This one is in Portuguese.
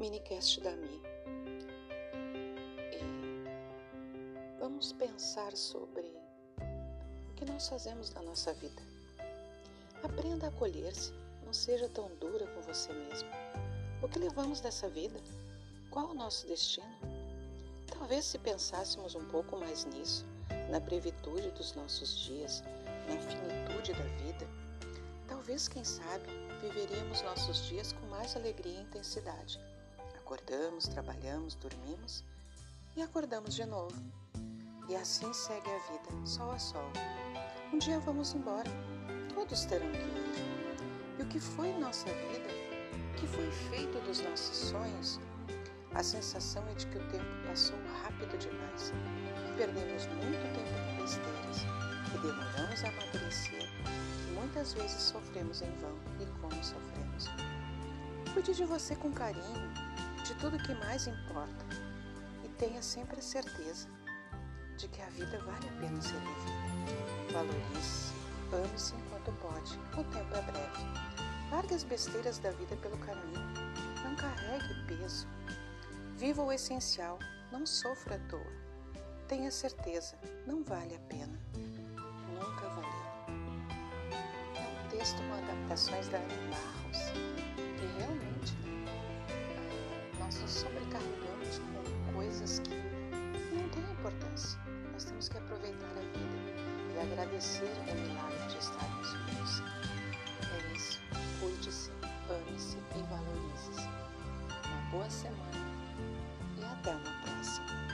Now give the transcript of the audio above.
minicast da Mi. E vamos pensar sobre o que nós fazemos na nossa vida. Aprenda a acolher-se, não seja tão dura com você mesmo. O que levamos dessa vida? Qual o nosso destino? Talvez se pensássemos um pouco mais nisso, na brevitude dos nossos dias, na finitude da vida, talvez, quem sabe, viveríamos nossos dias com mais alegria e intensidade. Acordamos, trabalhamos, dormimos e acordamos de novo. E assim segue a vida, sol a sol. Um dia vamos embora, todos terão que ir. E o que foi nossa vida? O que foi feito dos nossos sonhos? A sensação é de que o tempo passou rápido demais e perdemos muito tempo com besteiras e demoramos a amadurecer e muitas vezes sofremos em vão e como sofremos. Cuide de você com carinho, de tudo que mais importa e tenha sempre a certeza de que a vida vale a pena ser vivida. Valorize, ame-se enquanto pode, o tempo é breve. Largue as besteiras da vida pelo caminho, não carregue peso. Viva o essencial, não sofra à toa. Tenha certeza, não vale a pena. Nunca valeu. É um texto com adaptações da Anne Barros, carregamos com coisas que não têm importância. Nós temos que aproveitar a vida e agradecer o milagre de estarmos vivos. É isso. Cuide-se, ame-se e valorize-se. Uma boa semana e até uma próxima.